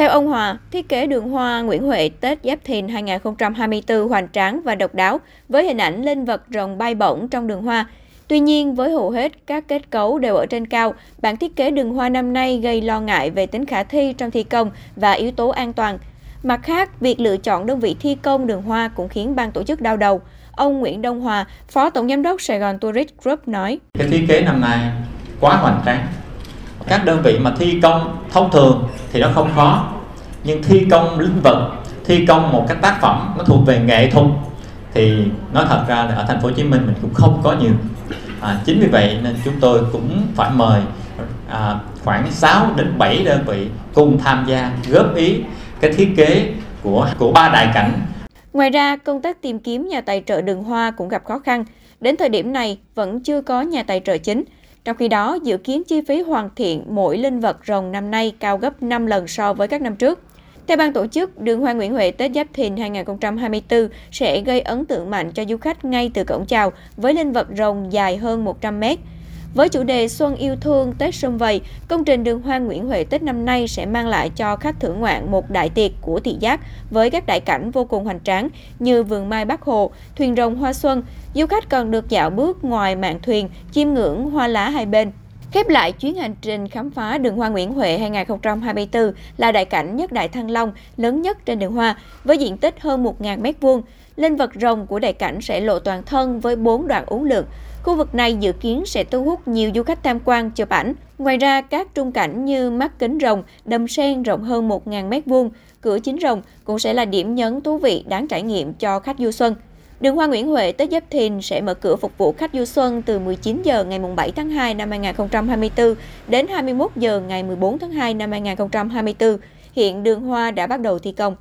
Theo ông Hòa, thiết kế đường hoa Nguyễn Huệ Tết Giáp Thìn 2024 hoành tráng và độc đáo với hình ảnh linh vật rồng bay bổng trong đường hoa. Tuy nhiên, với hầu hết các kết cấu đều ở trên cao, bản thiết kế đường hoa năm nay gây lo ngại về tính khả thi trong thi công và yếu tố an toàn. Mặt khác, việc lựa chọn đơn vị thi công đường hoa cũng khiến ban tổ chức đau đầu. Ông Nguyễn Đông Hòa, Phó Tổng Giám đốc Sài Gòn Tourist Group nói. Cái thiết kế năm nay quá hoành tráng. Các đơn vị mà thi công thông thường thì nó không khó. Nhưng thi công linh vật, thi công một cái tác phẩm nó thuộc về nghệ thuật thì nói thật ra là ở thành phố Hồ Chí Minh mình cũng không có nhiều. À, chính vì vậy nên chúng tôi cũng phải mời à, khoảng 6 đến 7 đơn vị cùng tham gia góp ý cái thiết kế của của ba đại cảnh. Ngoài ra, công tác tìm kiếm nhà tài trợ đường hoa cũng gặp khó khăn. Đến thời điểm này, vẫn chưa có nhà tài trợ chính. Trong khi đó, dự kiến chi phí hoàn thiện mỗi linh vật rồng năm nay cao gấp 5 lần so với các năm trước. Theo ban tổ chức, đường hoa Nguyễn Huệ Tết Giáp Thìn 2024 sẽ gây ấn tượng mạnh cho du khách ngay từ cổng chào với linh vật rồng dài hơn 100 mét. Với chủ đề Xuân yêu thương Tết Xuân Vầy, công trình đường hoa Nguyễn Huệ Tết năm nay sẽ mang lại cho khách thưởng ngoạn một đại tiệc của thị giác với các đại cảnh vô cùng hoành tráng như vườn mai Bắc Hồ, thuyền rồng hoa xuân. Du khách còn được dạo bước ngoài mạn thuyền, chiêm ngưỡng hoa lá hai bên. Khép lại chuyến hành trình khám phá đường hoa Nguyễn Huệ 2024 là đại cảnh nhất Đại Thăng Long lớn nhất trên đường hoa với diện tích hơn 1.000 m2. Linh vật rồng của đại cảnh sẽ lộ toàn thân với 4 đoạn uốn lượn. Khu vực này dự kiến sẽ thu hút nhiều du khách tham quan chụp ảnh. Ngoài ra, các trung cảnh như mắt kính rồng, đầm sen rộng hơn 1.000 m2, cửa chính rồng cũng sẽ là điểm nhấn thú vị đáng trải nghiệm cho khách du xuân. Đường hoa Nguyễn Huệ Tết Giáp Thìn sẽ mở cửa phục vụ khách du xuân từ 19 giờ ngày 7 tháng 2 năm 2024 đến 21 giờ ngày 14 tháng 2 năm 2024. Hiện đường hoa đã bắt đầu thi công.